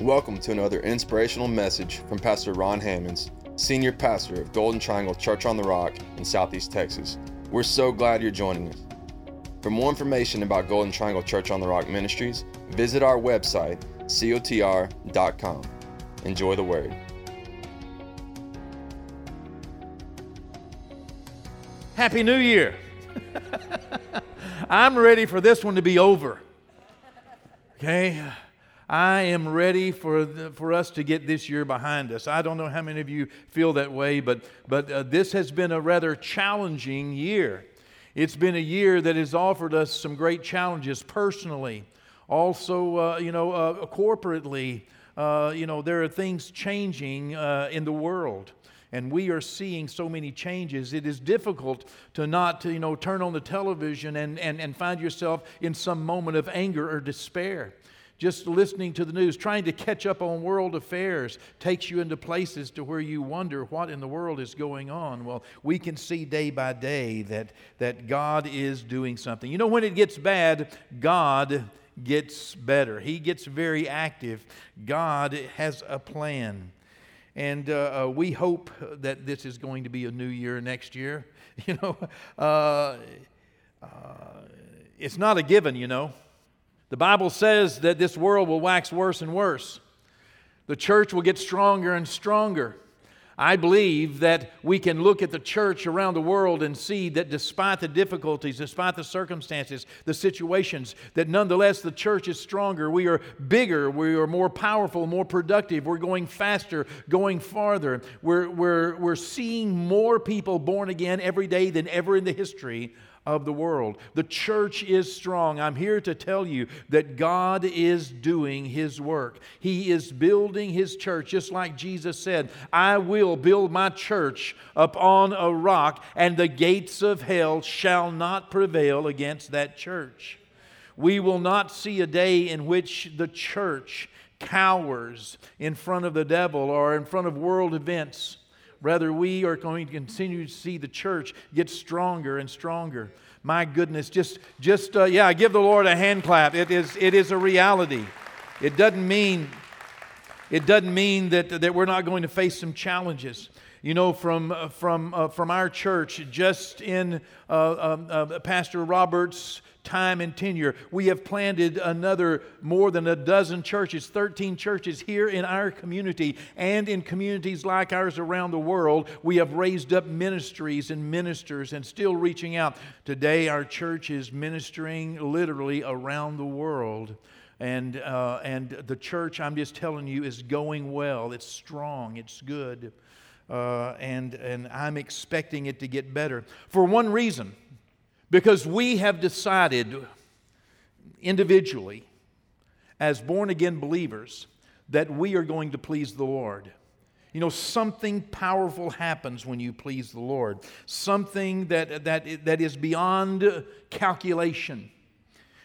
Welcome to another inspirational message from Pastor Ron Hammonds, Senior Pastor of Golden Triangle Church on the Rock in Southeast Texas. We're so glad you're joining us. For more information about Golden Triangle Church on the Rock Ministries, visit our website, cotr.com. Enjoy the word. Happy New Year. I'm ready for this one to be over. Okay? I am ready for, the, for us to get this year behind us. I don't know how many of you feel that way, but, but uh, this has been a rather challenging year. It's been a year that has offered us some great challenges personally, also, uh, you know, uh, corporately. Uh, you know, there are things changing uh, in the world and we are seeing so many changes it is difficult to not to, you know turn on the television and, and, and find yourself in some moment of anger or despair just listening to the news, trying to catch up on world affairs, takes you into places to where you wonder what in the world is going on. Well, we can see day by day that, that God is doing something. You know, when it gets bad, God gets better, He gets very active. God has a plan. And uh, uh, we hope that this is going to be a new year next year. You know, uh, uh it's not a given, you know. The Bible says that this world will wax worse and worse. The church will get stronger and stronger. I believe that we can look at the church around the world and see that despite the difficulties, despite the circumstances, the situations, that nonetheless the church is stronger. We are bigger, we are more powerful, more productive, we're going faster, going farther. We're, we're, we're seeing more people born again every day than ever in the history of the world. The church is strong. I'm here to tell you that God is doing His work. He is building His church, just like Jesus said, I will build my church upon a rock, and the gates of hell shall not prevail against that church. We will not see a day in which the church cowers in front of the devil or in front of world events. Rather, we are going to continue to see the church get stronger and stronger. My goodness, just, just uh, yeah, give the Lord a hand clap. It is, it is a reality. It doesn't mean, it doesn't mean that, that we're not going to face some challenges. You know, from, uh, from, uh, from our church, just in uh, um, uh, Pastor Robert's time and tenure. We have planted another more than a dozen churches, 13 churches here in our community and in communities like ours around the world. We have raised up ministries and ministers and still reaching out. Today, our church is ministering literally around the world. And, uh, and the church, I'm just telling you, is going well. It's strong, it's good. Uh, and, and I'm expecting it to get better. For one reason, because we have decided individually, as born again believers, that we are going to please the Lord. You know, something powerful happens when you please the Lord, something that, that, that is beyond calculation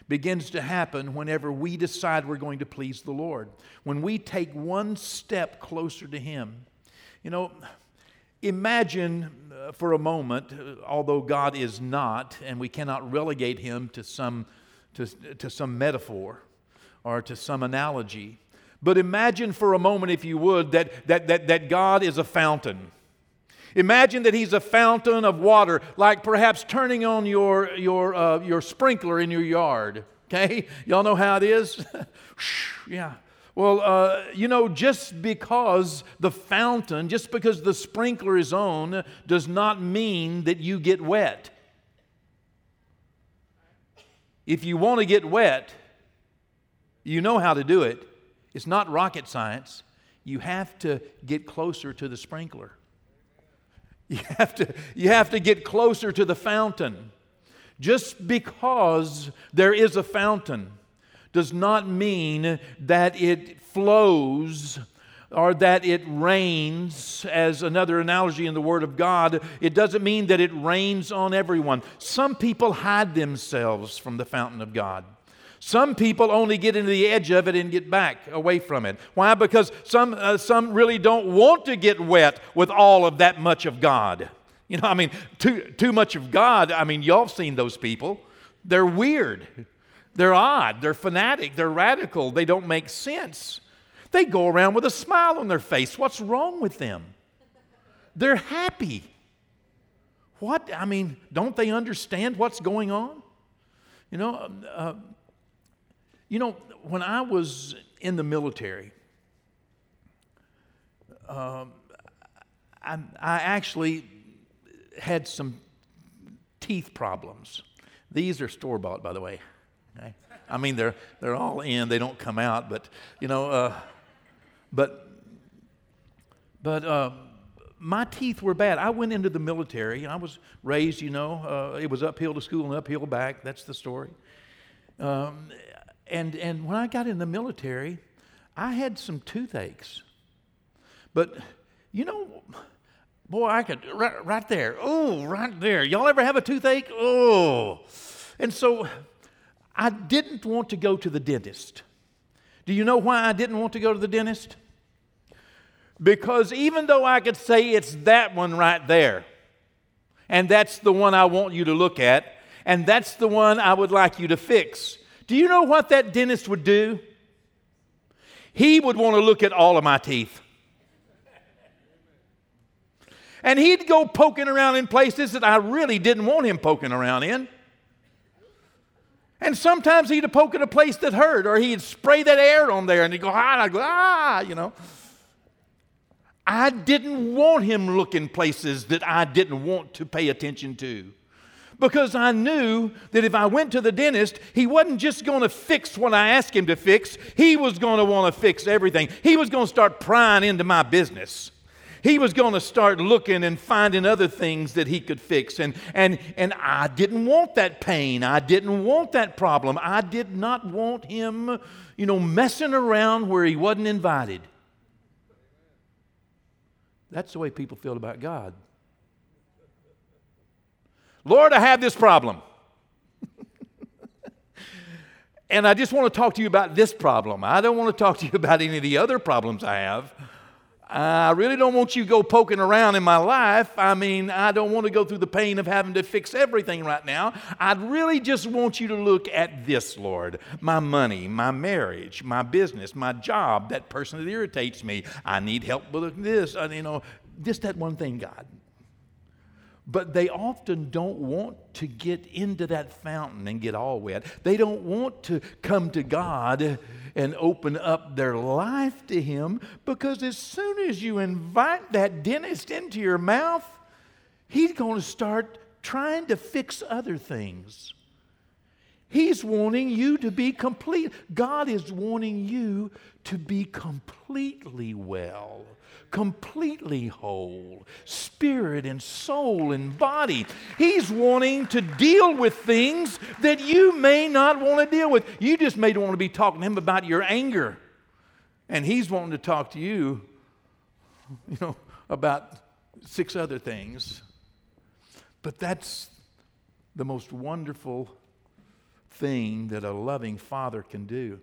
begins to happen whenever we decide we're going to please the Lord. When we take one step closer to Him. You know, Imagine uh, for a moment, uh, although God is not, and we cannot relegate him to some, to, to some metaphor or to some analogy, but imagine for a moment, if you would, that, that, that, that God is a fountain. Imagine that He's a fountain of water, like perhaps turning on your, your, uh, your sprinkler in your yard. Okay? Y'all know how it is? yeah. Well, uh, you know, just because the fountain, just because the sprinkler is on, does not mean that you get wet. If you want to get wet, you know how to do it. It's not rocket science. You have to get closer to the sprinkler. You have to, you have to get closer to the fountain. Just because there is a fountain does not mean that it flows or that it rains, as another analogy in the Word of God. It doesn't mean that it rains on everyone. Some people hide themselves from the fountain of God. Some people only get into the edge of it and get back away from it. Why? Because some, uh, some really don't want to get wet with all of that much of God. You know, I mean, too, too much of God. I mean, y'all have seen those people. They're weird. They're odd, they're fanatic, they're radical, they don't make sense. They go around with a smile on their face. What's wrong with them? They're happy. What? I mean, don't they understand what's going on? You know, um, uh, you know, when I was in the military, um, I, I actually had some teeth problems. These are store bought, by the way. I mean, they're, they're all in, they don't come out, but, you know, uh, but, but uh, my teeth were bad. I went into the military. I was raised, you know, uh, it was uphill to school and uphill back. That's the story. Um, and, and when I got in the military, I had some toothaches. But, you know, boy, I could, right, right there. Oh, right there. Y'all ever have a toothache? Oh. And so I didn't want to go to the dentist. Do you know why I didn't want to go to the dentist? Because even though I could say it's that one right there, and that's the one I want you to look at, and that's the one I would like you to fix, do you know what that dentist would do? He would want to look at all of my teeth. And he'd go poking around in places that I really didn't want him poking around in. And sometimes he'd poke at a place that hurt, or he'd spray that air on there, and he'd go, ah, and I'd go, ah, you know. I didn't want him looking places that I didn't want to pay attention to. Because I knew that if I went to the dentist, he wasn't just going to fix what I asked him to fix, he was going to want to fix everything. He was going to start prying into my business he was going to start looking and finding other things that he could fix. And, and, and I didn't want that pain. I didn't want that problem. I did not want him, you know, messing around where he wasn't invited. That's the way people feel about God. Lord, I have this problem. and I just want to talk to you about this problem. I don't want to talk to you about any of the other problems I have. I really don't want you to go poking around in my life. I mean, I don't want to go through the pain of having to fix everything right now. I'd really just want you to look at this, Lord my money, my marriage, my business, my job, that person that irritates me. I need help with this. You know, just that one thing, God. But they often don't want to get into that fountain and get all wet. They don't want to come to God and open up their life to Him because as soon as you invite that dentist into your mouth, he's going to start trying to fix other things. He's wanting you to be complete. God is wanting you to be completely well completely whole, spirit and soul and body. He's wanting to deal with things that you may not want to deal with. You just may want to be talking to him about your anger. And he's wanting to talk to you, you know, about six other things. But that's the most wonderful thing that a loving father can do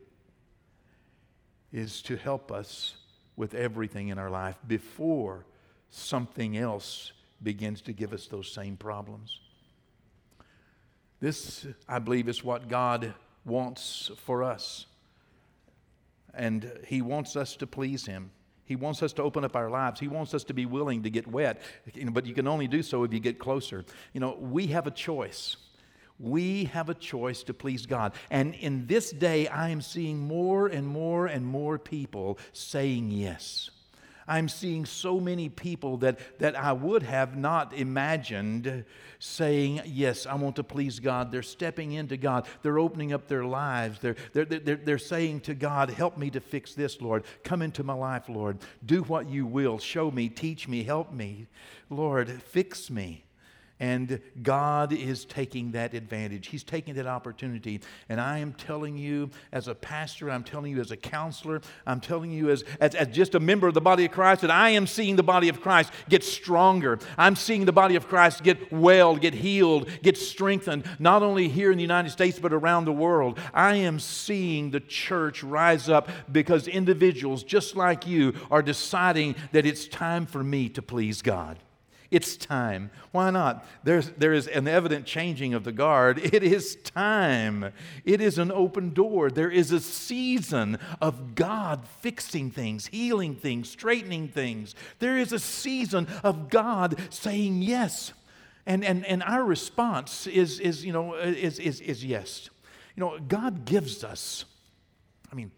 is to help us with everything in our life before something else begins to give us those same problems. This, I believe, is what God wants for us. And He wants us to please Him. He wants us to open up our lives. He wants us to be willing to get wet. But you can only do so if you get closer. You know, we have a choice. We have a choice to please God. And in this day, I am seeing more and more and more people saying yes. I'm seeing so many people that, that I would have not imagined saying, Yes, I want to please God. They're stepping into God. They're opening up their lives. They're, they're, they're, they're saying to God, Help me to fix this, Lord. Come into my life, Lord. Do what you will. Show me, teach me, help me. Lord, fix me. And God is taking that advantage. He's taking that opportunity. And I am telling you, as a pastor, I'm telling you as a counselor, I'm telling you as, as, as, just a member of the body of Christ, that I am seeing the body of Christ get stronger. I'm seeing the body of Christ get well, get healed, get strengthened, not only here in the United States, but around the world. I am seeing the church rise up because individuals just like you are deciding that it's time for me to please God. It's time. Why not? There's, there is an evident changing of the guard. It is time. It is an open door. There is a season of God fixing things, healing things, straightening things. There is a season of God saying yes. And, and, and our response is, is, you know, is, is, is yes. You know, God gives us, I mean,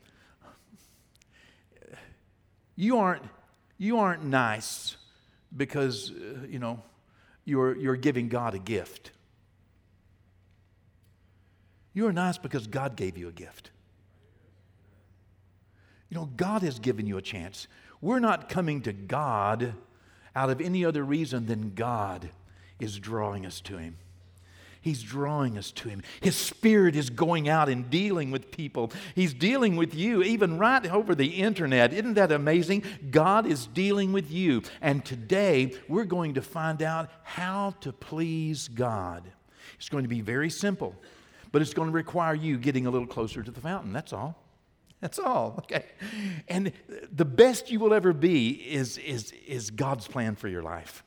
you aren't, you aren't nice because, uh, you know, you're, you're giving God a gift. You are nice because God gave you a gift. You know, God has given you a chance. We're not coming to God out of any other reason than God is drawing us to Him. He's drawing us to Him. His Spirit is going out and dealing with people. He's dealing with you, even right over the internet. Isn't that amazing? God is dealing with you. And today, we're going to find out how to please God. It's going to be very simple, but it's going to require you getting a little closer to the fountain. That's all. That's all. Okay. And the best you will ever be is, is, is God's plan for your life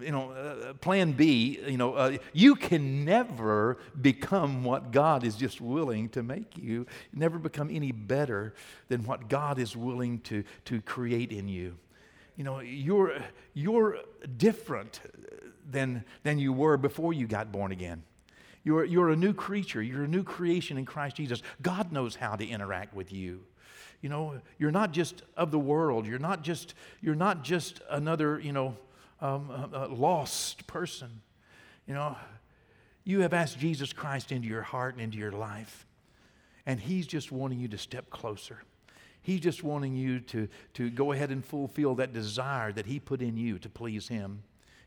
you know, uh, plan B, you know, uh, you can never become what God is just willing to make you. Never become any better than what God is willing to, to create in you. You know, you're, you're different than, than you were before you got born again. You're, you're a new creature. You're a new creation in Christ Jesus. God knows how to interact with you. You know, you're not just of the world. You're not just, you're not just another, you know, um, a, lost person. You know, you have asked Jesus Christ into your heart and into your life, and He's just wanting you to step closer. He's just wanting you to, to go ahead and fulfill that desire that He put in you to please Him.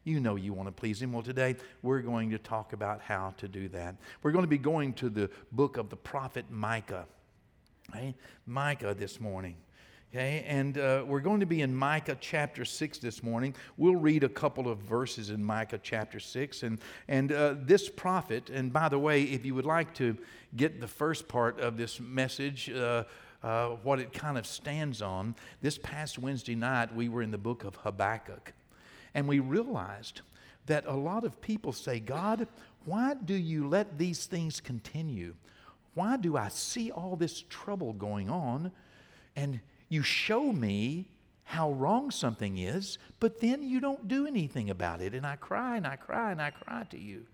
You know you want to please Him. Well, today we're going to talk about how to do that. We're going to be going to the book of the prophet Micah. Okay? Micah this morning. Okay, and uh, we're going to be in Micah chapter 6 this morning. We'll read a couple of verses in Micah chapter 6. And, and uh, this prophet, and by the way, if you would like to get the first part of this message, uh, uh what it kind of stands on, this past Wednesday night we were in the book of Habakkuk. And we realized that a lot of people say, God, why do you let these things continue? Why do I see all this trouble going on? And you show me how wrong something is, but then you don't do anything about it. And I cry and I cry and I cry to you.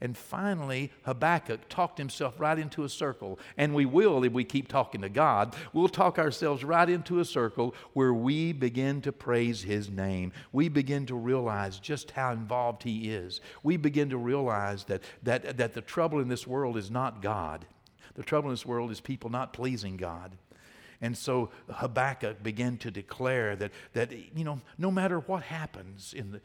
And finally, Habakkuk talked himself right into a circle. And we will, if we keep talking to God, we'll talk ourselves right into a circle where we begin to praise His name. We begin to realize just how involved He is. We begin to realize that, that, that the trouble in this world is not God. The trouble in this world is people not pleasing God. And so Habakkuk began to declare that, that you know, no matter what happens, in the,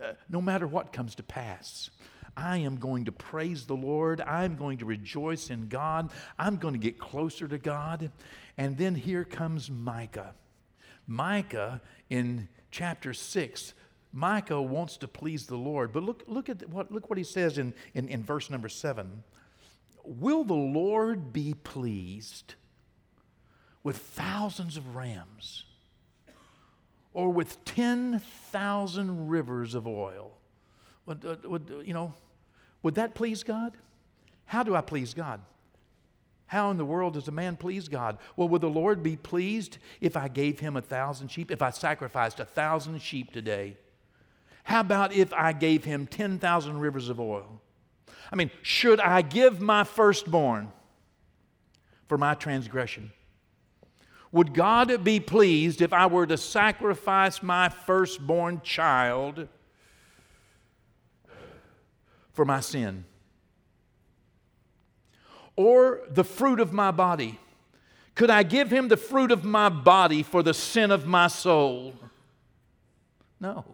uh, no matter what comes to pass, I am going to praise the Lord. I'm going to rejoice in God. I'm going to get closer to God. And then here comes Micah. Micah in chapter 6 Micah wants to please the Lord. But look, look, at what, look what he says in, in, in verse number 7. Will the Lord be pleased with thousands of rams or with 10,000 rivers of oil. Would, uh, would, you know, would that please God? How do I please God? How in the world does a man please God? Well, would the Lord be pleased if I gave him a thousand sheep, if I sacrificed a thousand sheep today? How about if I gave him 10,000 rivers of oil? I mean, should I give my firstborn for my transgression? Would God be pleased if I were to sacrifice my firstborn child for my sin? Or the fruit of my body? Could I give him the fruit of my body for the sin of my soul? No.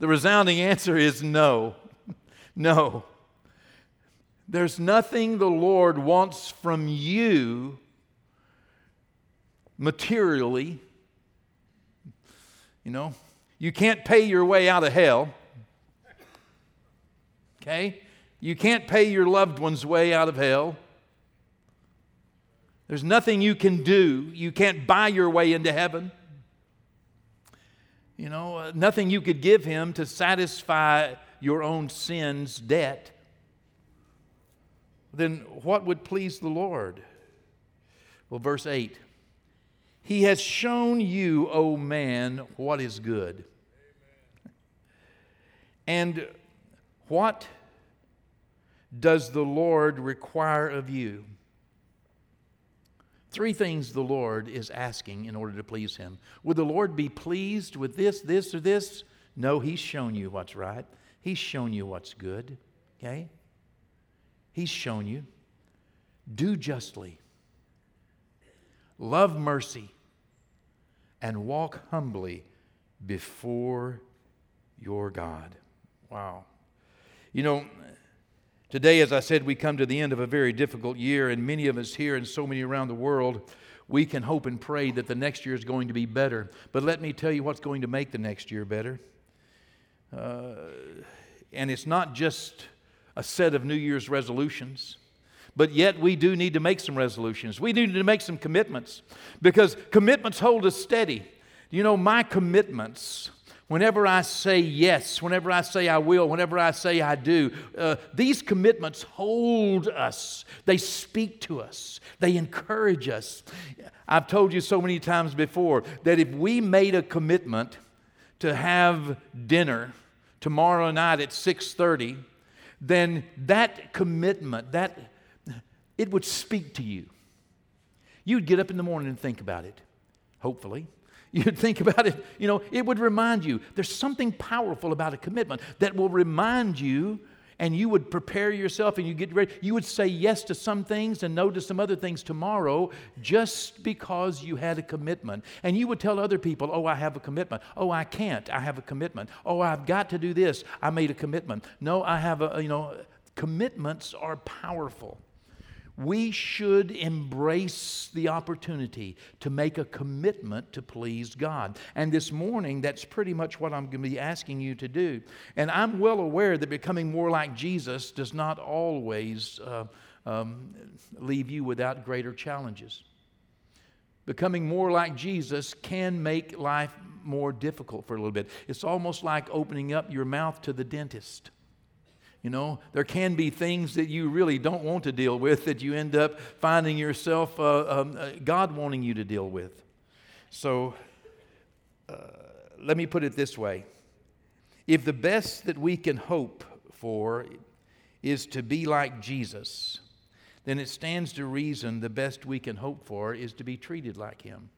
The resounding answer is no. No. There's nothing the Lord wants from you materially. You know, you can't pay your way out of hell. Okay? You can't pay your loved one's way out of hell. There's nothing you can do. You can't buy your way into heaven. You know, uh, nothing you could give him to satisfy your own sin's debt. Then what would please the Lord? Well, verse 8 He has shown you, O man, what is good. And what does the Lord require of you? Three things the Lord is asking in order to please Him. Would the Lord be pleased with this, this, or this? No, He's shown you what's right. He's shown you what's good. Okay? He's shown you. Do justly, love mercy, and walk humbly before your God. Wow. You know, Today, as I said, we come to the end of a very difficult year, and many of us here and so many around the world, we can hope and pray that the next year is going to be better. But let me tell you what's going to make the next year better. Uh, and it's not just a set of New Year's resolutions, but yet we do need to make some resolutions. We need to make some commitments because commitments hold us steady. You know, my commitments Whenever I say yes, whenever I say I will, whenever I say I do, uh, these commitments hold us. They speak to us, they encourage us. I've told you so many times before that if we made a commitment to have dinner tomorrow night at 6:30, then that commitment, that it would speak to you. You'd get up in the morning and think about it, hopefully. You'd think about it, you know, it would remind you. There's something powerful about a commitment that will remind you, and you would prepare yourself and you get ready. You would say yes to some things and no to some other things tomorrow just because you had a commitment. And you would tell other people, oh, I have a commitment. Oh, I can't. I have a commitment. Oh, I've got to do this. I made a commitment. No, I have a, you know, commitments are powerful we should embrace the opportunity to make a commitment to please God. And this morning, that's pretty much what I'm going to be asking you to do. And I'm well aware that becoming more like Jesus does not always uh, um, leave you without greater challenges. Becoming more like Jesus can make life more difficult for a little bit. It's almost like opening up your mouth to the dentist. You know, there can be things that you really don't want to deal with that you end up finding yourself, uh, um, uh, God wanting you to deal with. So uh, let me put it this way if the best that we can hope for is to be like Jesus, then it stands to reason the best we can hope for is to be treated like him.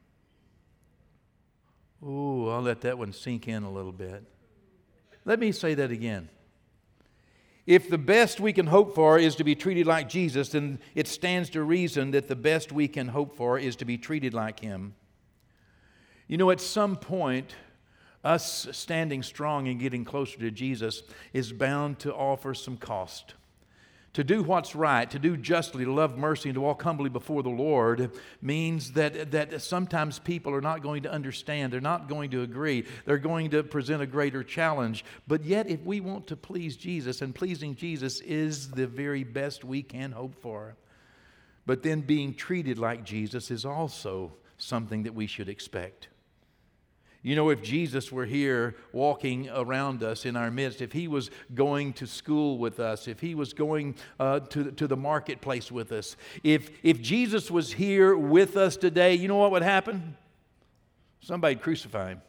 Oh, I'll let that one sink in a little bit. Let me say that again. If the best we can hope for is to be treated like Jesus, then it stands to reason that the best we can hope for is to be treated like Him. You know, at some point, us standing strong and getting closer to Jesus is bound to offer some cost. To do what's right, to do justly, to love mercy, and to walk humbly before the Lord means that, that sometimes people are not going to understand. They're not going to agree. They're going to present a greater challenge. But yet, if we want to please Jesus, and pleasing Jesus is the very best we can hope for, but then being treated like Jesus is also something that we should expect. You know, if Jesus were here walking around us in our midst, if he was going to school with us, if he was going uh, to, to the marketplace with us, if, if Jesus was here with us today, you know what would happen? Somebody crucify him.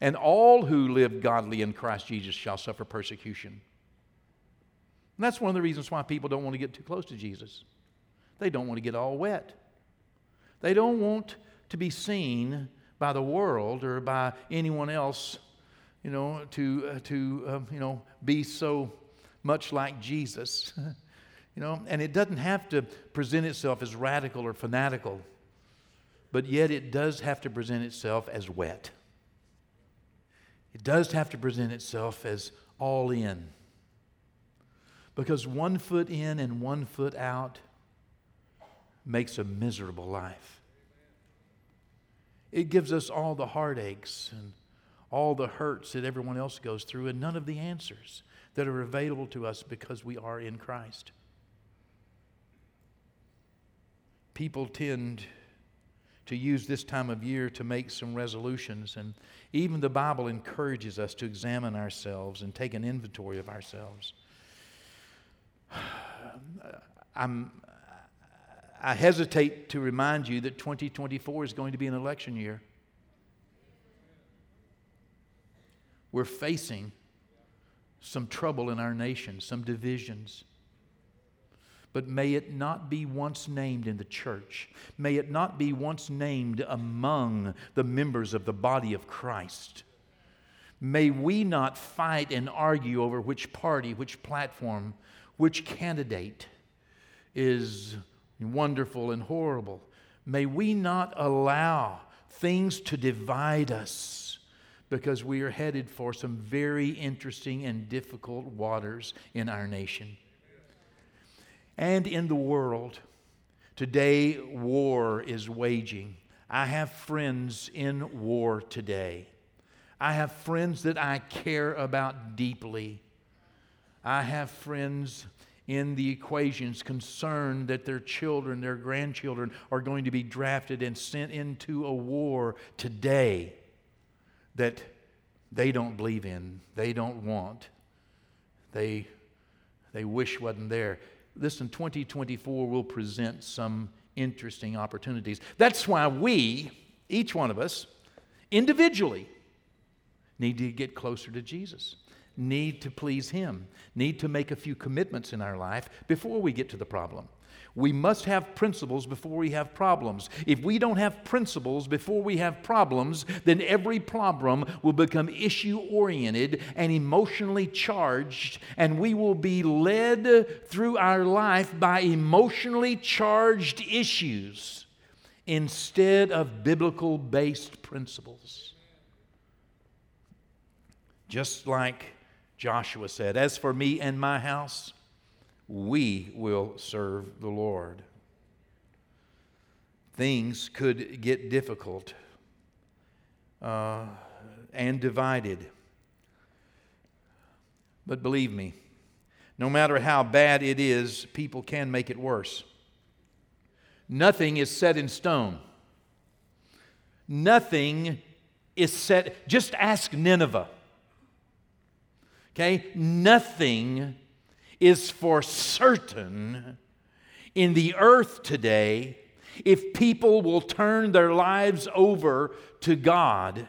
And all who live godly in Christ Jesus shall suffer persecution. And that's one of the reasons why people don't want to get too close to Jesus. They don't want to get all wet. They don't want to be seen by the world or by anyone else, you know, to, uh, to uh, you know, be so much like Jesus. you know, and it doesn't have to present itself as radical or fanatical, but yet it does have to present itself as wet. It does have to present itself as all in. Because one foot in and one foot out makes a miserable life. It gives us all the heartaches and all the hurts that everyone else goes through and none of the answers that are available to us because we are in Christ. People tend to use this time of year to make some resolutions. And even the Bible encourages us to examine ourselves and take an inventory of ourselves. I'm, I hesitate to remind you that 2024 is going to be an election year. We're facing some trouble in our nation, some divisions. But may it not be once named in the church. May it not be once named among the members of the body of Christ. May we not fight and argue over which party, which platform, which candidate is wonderful and horrible. May we not allow things to divide us because we are headed for some very interesting and difficult waters in our nation and in the world. Today, war is waging. I have friends in war today. I have friends that I care about deeply. I have friends in the equations concerned that their children, their grandchildren, are going to be drafted and sent into a war today that they don't believe in, they don't want, they, they wish wasn't there. Listen, 2024 will present some interesting opportunities. That's why we, each one of us, individually, need to get closer to Jesus, need to please Him, need to make a few commitments in our life before we get to the problem. We must have principles before we have problems. If we don't have principles before we have problems, then every problem will become issue oriented and emotionally charged, and we will be led through our life by emotionally charged issues instead of biblical based principles. Just like Joshua said, As for me and my house, we will serve the Lord. Things could get difficult uh, and divided. But believe me, no matter how bad it is, people can make it worse. Nothing is set in stone. Nothing is set. Just ask Nineveh. Okay? Nothing is for certain in the earth today if people will turn their lives over to God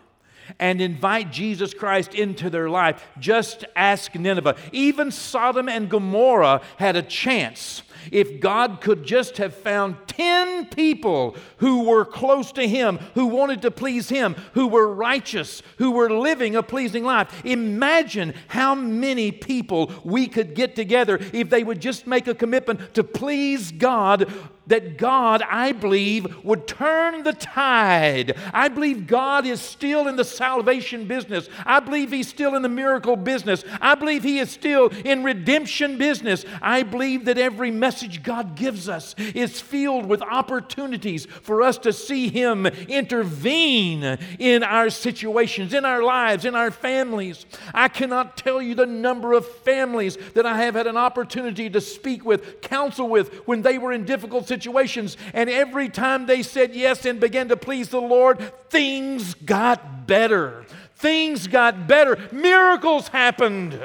and invite Jesus Christ into their life. Just ask Nineveh. Even Sodom and Gomorrah had a chance if God could just have found 10 people who were close to Him, who wanted to please Him, who were righteous, who were living a pleasing life, imagine how many people we could get together if they would just make a commitment to please God that God, I believe, would turn the tide. I believe God is still in the salvation business. I believe He's still in the miracle business. I believe He is still in redemption business. I believe that every message God gives us is filled with opportunities for us to see Him intervene in our situations, in our lives, in our families. I cannot tell you the number of families that I have had an opportunity to speak with, counsel with, when they were in difficult situations. And every time they said yes and began to please the Lord, things got better. Things got better. Miracles happened.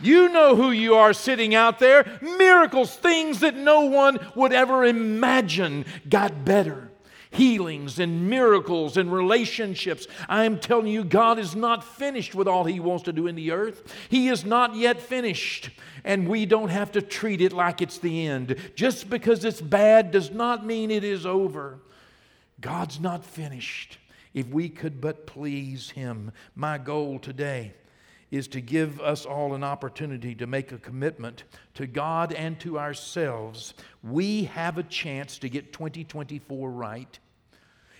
You know who you are sitting out there. Miracles, things that no one would ever imagine, got better healings and miracles and relationships. I'm telling you, God is not finished with all He wants to do in the earth. He is not yet finished, and we don't have to treat it like it's the end. Just because it's bad does not mean it is over. God's not finished. If we could but please Him, my goal today is to give us all an opportunity to make a commitment to God and to ourselves. We have a chance to get 2024 right.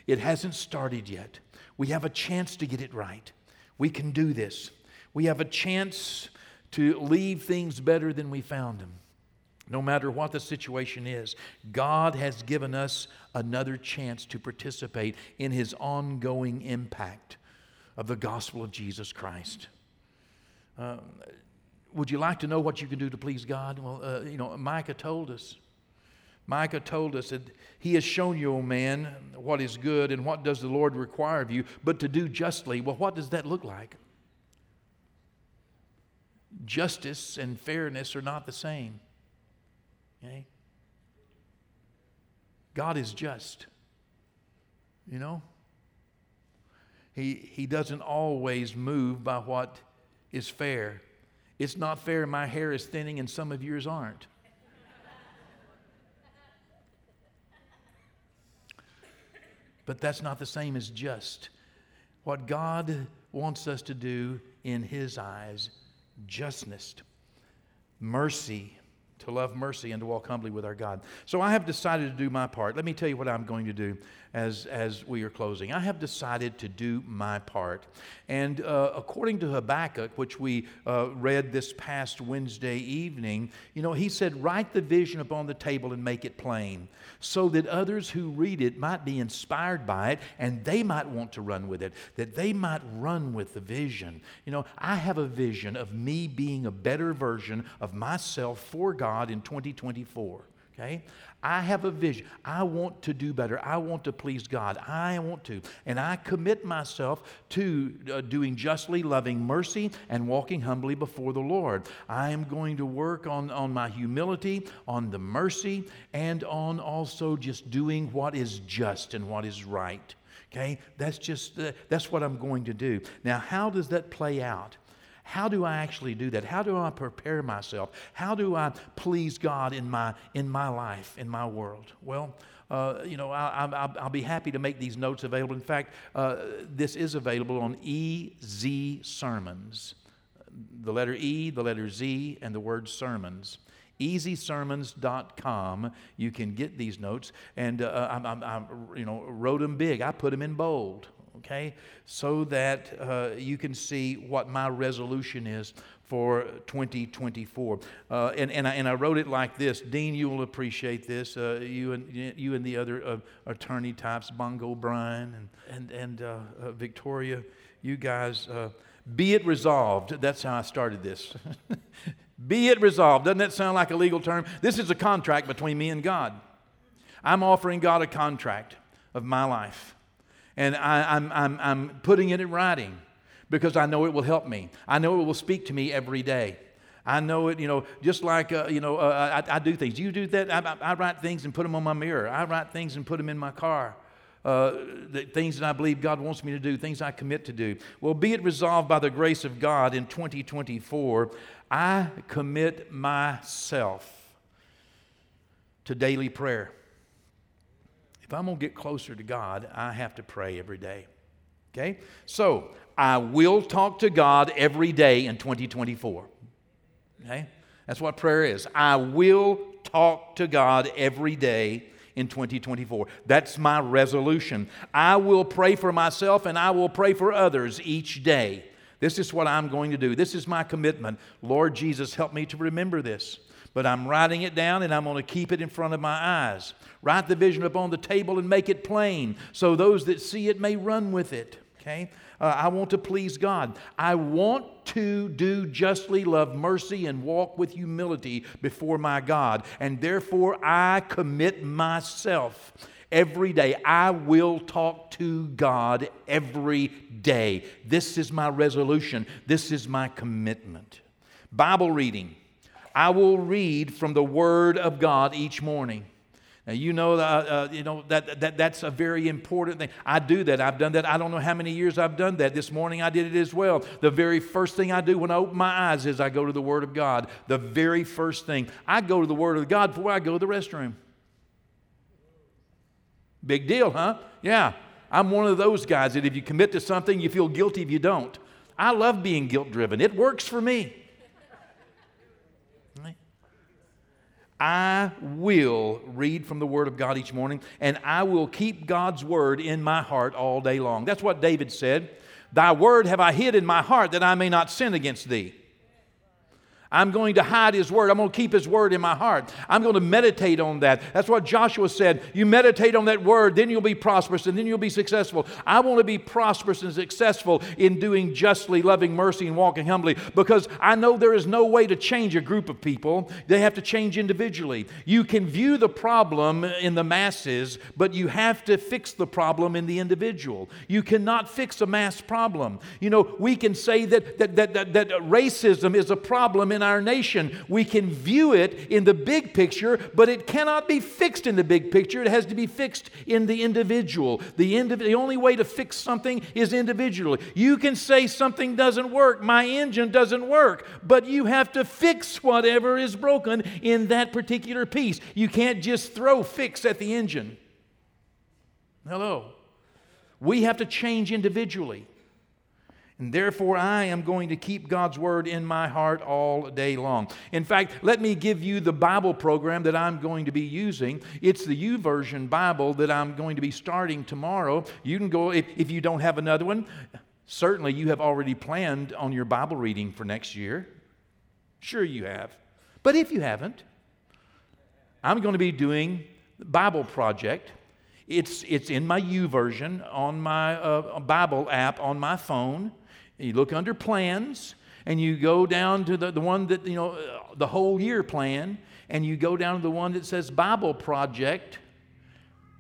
It hasn't started yet. We have a chance to get it right. We can do this. We have a chance to leave things better than we found them. No matter what the situation is, God has given us another chance to participate in His ongoing impact of the gospel of Jesus Christ. Uh, would you like to know what you can do to please God? Well, uh, you know, Micah told us Micah told us that he has shown you, O man, what is good and what does the Lord require of you, but to do justly. Well, what does that look like? Justice and fairness are not the same. Okay? God is just. You know? He, he doesn't always move by what is fair. It's not fair my hair is thinning and some of yours aren't. But that's not the same as just. What God wants us to do in His eyes, justness, mercy, to love mercy and to walk humbly with our God. So I have decided to do my part. Let me tell you what I'm going to do as, as we are closing. I have decided to do my part. And uh, according to Habakkuk, which we uh, read this past Wednesday evening, you know, he said, Write the vision upon the table and make it plain, so that others who read it might be inspired by it and they might want to run with it, that they might run with the vision. You know, I have a vision of me being a better version of myself for God in 2024. Okay? I have a vision. I want to do better. I want to please God. I want to. And I commit myself to uh, doing justly, loving mercy, and walking humbly before the Lord. I am going to work on, on my humility, on the mercy, and on also just doing what is just and what is right. Okay? That's just, uh, that's what I'm going to do. Now, how does that play out? How do I actually do that? How do I prepare myself? How do I please God in my, in my life, in my world? Well, uh, you know, I, will be happy to make these notes available. In fact, uh, this is available on EZ Sermons. The letter E, the letter Z, and the word sermons ezsermons.com. You can get these notes, and uh, I, I, I, you know wrote them big. I put them in bold okay? So that uh, you can see what my resolution is for 2024. Uh, and, and, I, and I wrote it like this Dean, you will appreciate this. Uh, you, and, you and the other uh, attorney types, Bongo Brian and, and, and uh, uh, Victoria, you guys, be it resolved. That's how I started this. be it resolved. Doesn't that sound like a legal term? This is a contract between me and God. I'm offering God a contract of my life and I, am I'm, I'm, I'm putting it in writing because I know it will help me. I know it will speak to me every day. I know it, you know, just like, uh, you know, uh, I, I, do things. You do that? I, I, write things and put them on my mirror. I write things and put them in my car. Uh, the things that I believe God wants me to do, things I commit to do. Well, be it resolved by the grace of God in 2024, I commit myself to daily prayer. If I'm going to get closer to God, I have to pray every day. Okay? So, I will talk to God every day in 2024. Okay? That's what prayer is. I will talk to God every day in 2024. That's my resolution. I will pray for myself and I will pray for others each day. This is what I'm going to do. This is my commitment. Lord Jesus, help me to remember this but I'm writing it down and I'm going to keep it in front of my eyes. Write the vision upon the table and make it plain so those that see it may run with it. Okay? Uh, I want to please God. I want to do justly, love mercy, and walk with humility before my God. And therefore, I commit myself every day. I will talk to God every day. This is my resolution, this is my commitment. Bible reading. I will read from the Word of God each morning. Now, you know, that, uh, you know that, that that's a very important thing. I do that. I've done that. I don't know how many years I've done that. This morning I did it as well. The very first thing I do when I open my eyes is I go to the Word of God. The very first thing. I go to the Word of God before I go to the restroom. Big deal, huh? Yeah. I'm one of those guys that if you commit to something, you feel guilty if you don't. I love being guilt driven, it works for me. I will read from the Word of God each morning, and I will keep God's Word in my heart all day long. That's what David said. Thy Word have I hid in my heart that I may not sin against thee. I'm going to hide His Word. I'm going to keep His Word in my heart. I'm going to meditate on that. That's what Joshua said. You meditate on that Word, then you'll be prosperous and then you'll be successful. I want to be prosperous and successful in doing justly, loving mercy, and walking humbly because I know there is no way to change a group of people. They have to change individually. You can view the problem in the masses, but you have to fix the problem in the individual. You cannot fix a mass problem. You know, we can say that, that, that, that, that racism is a problem in our nation. We can view it in the big picture, but it cannot be fixed in the big picture. It has to be fixed in the individual. The, indiv- the only way to fix something is individually. You can say something doesn't work, my engine doesn't work, but you have to fix whatever is broken in that particular piece. You can't just throw fix at the engine. Hello. We have to change individually. And therefore, I am going to keep God's word in my heart all day long. In fact, let me give you the Bible program that I'm going to be using. It's the YouVersion Bible that I'm going to be starting tomorrow. You can go, if, if you don't have another one, certainly you have already planned on your Bible reading for next year. Sure, you have. But if you haven't, I'm going to be doing the Bible Project. It's, it's in my YouVersion on my uh, Bible app on my phone. You look under plans and you go down to the, the one that, you know, uh, the whole year plan, and you go down to the one that says Bible Project,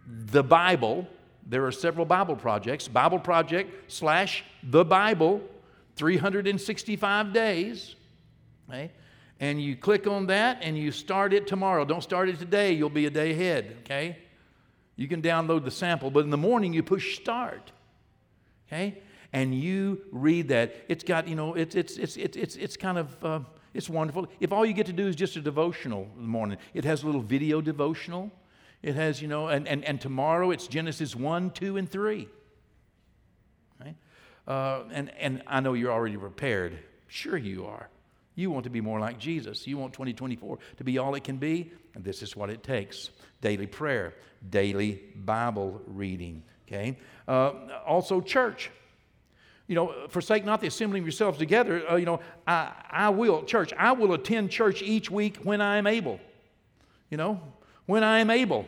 the Bible. There are several Bible projects. Bible Project slash the Bible, 365 days. Okay? And you click on that and you start it tomorrow. Don't start it today, you'll be a day ahead. Okay? You can download the sample, but in the morning you push start. Okay? And you read that, it's got, you know, it's, it's, it's, it's, it's, kind of, uh, it's wonderful. If all you get to do is just a devotional in the morning, it has a little video devotional. It has, you know, and, and, and tomorrow it's Genesis 1, 2, and 3. Right? Uh, and, and I know you're already prepared. Sure, you are. You want to be more like Jesus. You want 2024 to be all it can be, and this is what it takes daily prayer, daily Bible reading. Okay? Uh, also, church you know, forsake not the assembling yourselves together. Uh, you know, I, I will, church, I will attend church each week when I am able. You know, when I am able.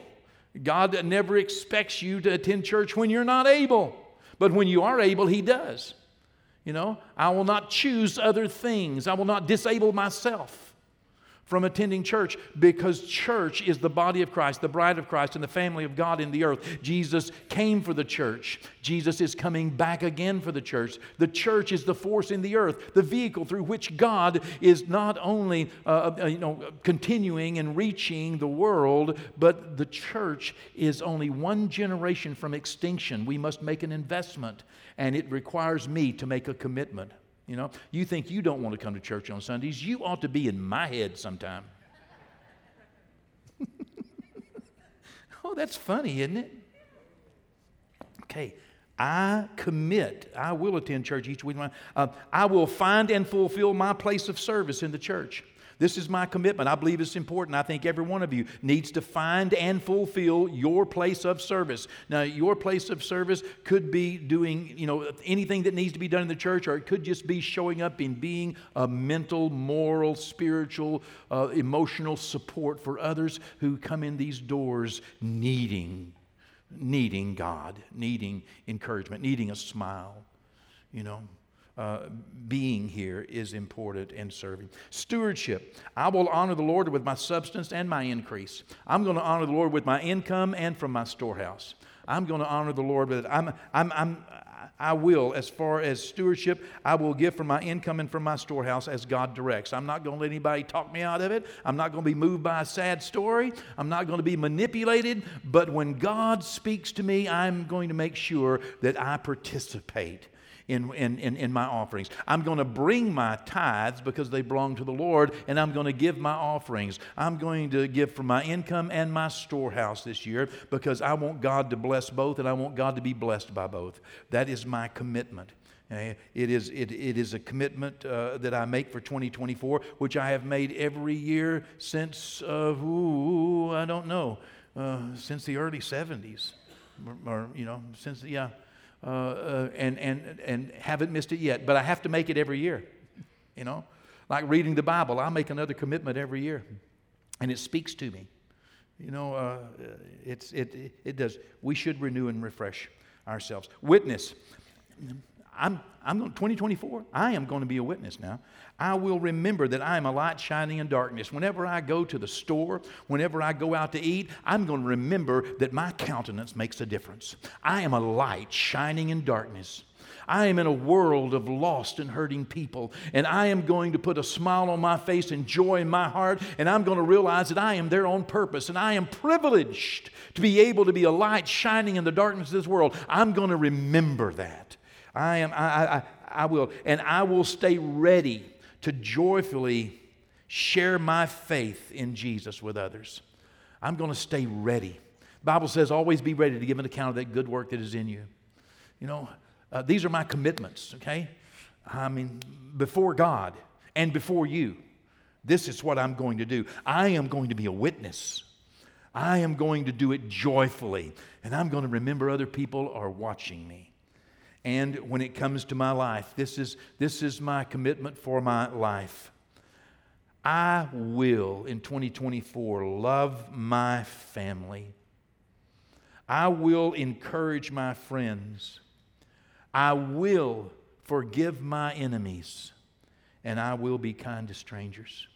God never expects you to attend church when you're not able. But when you are able, He does. You know, I will not choose other things, I will not disable myself from attending church because church is the body of Christ, the bride of Christ, and the family of God in the earth. Jesus came for the church. Jesus is coming back again for the church. The church is the force in the earth, the vehicle through which God is not only uh, uh, you know, continuing and reaching the world, but the church is only one generation from extinction. We must make an investment, and it requires me to make a commitment. You know, you think you don't want to come to church on Sundays. You ought to be in my head sometime. oh, that's funny, isn't it? Okay, I commit. I will attend church each week. Uh, I will find and fulfill my place of service in the church. This is my commitment. I believe it's important. I think every one of you needs to find and fulfill your place of service. Now, your place of service could be doing, you know, anything that needs to be done in the church, or it could just be showing up in being a mental, moral, spiritual, uh, emotional support for others who come in these doors needing, needing God, needing encouragement, needing a smile, you know uh, being here is important and serving. Stewardship. I will honor the Lord with my substance and my increase. I'm going to honor the Lord with my income and from my storehouse. I'm going to honor the Lord with it. I'm, I'm, I'm, I will, as far as stewardship, I will give from my income and from my storehouse as God directs. I'm not going to let anybody talk me out of it. I'm not going to be moved by a sad story. I'm not going to be manipulated. But when God speaks to me, I'm going to make sure that I participate in, in, in, in my offerings. I'm going to bring my tithes because they belong to the Lord, and I'm going to give my offerings. I'm going to give from my income and my storehouse this year because I want God to bless both, and I want God to be blessed by both. That is my commitment. It is, it, it is a commitment uh, that I make for 2024, which I have made every year since, uh, ooh, I don't know, uh, since the early 70s. Or, or, you know, since, yeah, uh, uh, and, and, and haven't missed it yet, but I have to make it every year, you know. Like reading the Bible, I make another commitment every year, and it speaks to me. You know, uh, it's, it, it does. We should renew and refresh ourselves. Witness. I'm, I'm going, 2024, I am going to be a witness now. I will remember that I am a light shining in darkness. Whenever I go to the store, whenever I go out to eat, I'm going to remember that my countenance makes a difference. I am a light shining in darkness. I am in a world of lost and hurting people, and I am going to put a smile on my face and joy in my heart, and I'm going to realize that I am there on purpose, and I am privileged to be able to be a light shining in the darkness of this world. I'm going to remember that. I am, I, I, I will, and I will stay ready to joyfully share my faith in Jesus with others. I'm going to stay ready. The Bible says, always be ready to give an account of that good work that is in you. You know, uh, these are my commitments, okay? I mean, before God and before you, this is what I'm going to do. I am going to be a witness. I am going to do it joyfully, and I'm going to remember other people are watching me. And when it comes to my life, this is, this is my commitment for my life. I will, in 2024, love my family. I will encourage my friends. I will forgive my enemies, and I will be kind to strangers.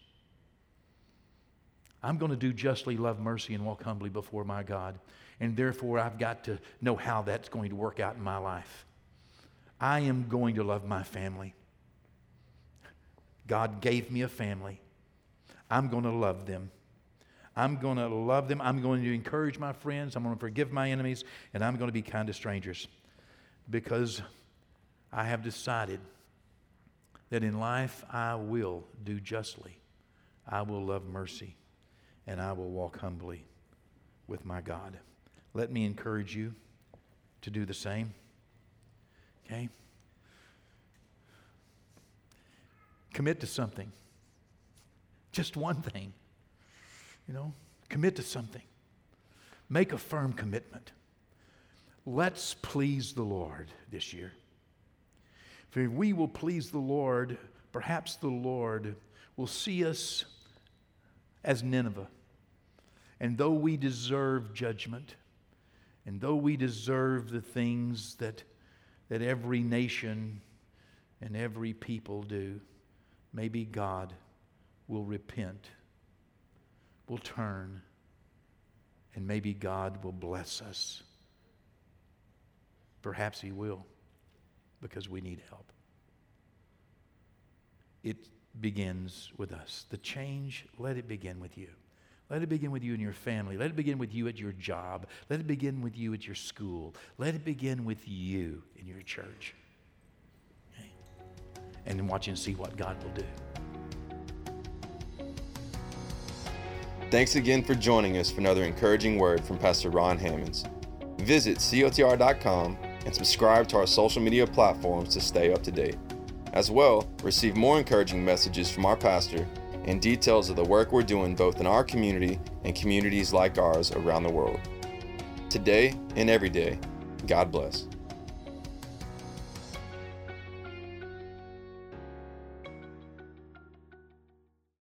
I'm going to do justly, love mercy, and walk humbly before my God. And therefore, I've got to know how that's going to work out in my life. I am going to love my family. God gave me a family. I'm going to love them. I'm going to love them. I'm going to encourage my friends. I'm going to forgive my enemies. And I'm going to be kind to strangers because I have decided that in life I will do justly, I will love mercy, and I will walk humbly with my God. Let me encourage you to do the same. Okay? Commit to something. Just one thing. You know, commit to something. Make a firm commitment. Let's please the Lord this year. If we will please the Lord, perhaps the Lord will see us as Nineveh. And though we deserve judgment, and though we deserve the things that, that every nation and every people do, maybe God will repent, will turn, and maybe God will bless us. Perhaps He will, because we need help. It begins with us. The change, let it begin with you. Let it begin with you and your family. Let it begin with you at your job. Let it begin with you at your school. Let it begin with you in your church. Okay? And watch and see what God will do. Thanks again for joining us for another encouraging word from Pastor Ron Hammonds. Visit cotr.com and subscribe to our social media platforms to stay up to date. As well, receive more encouraging messages from our pastor and details of the work we're doing both in our community and communities like ours around the world. Today and every day, God bless.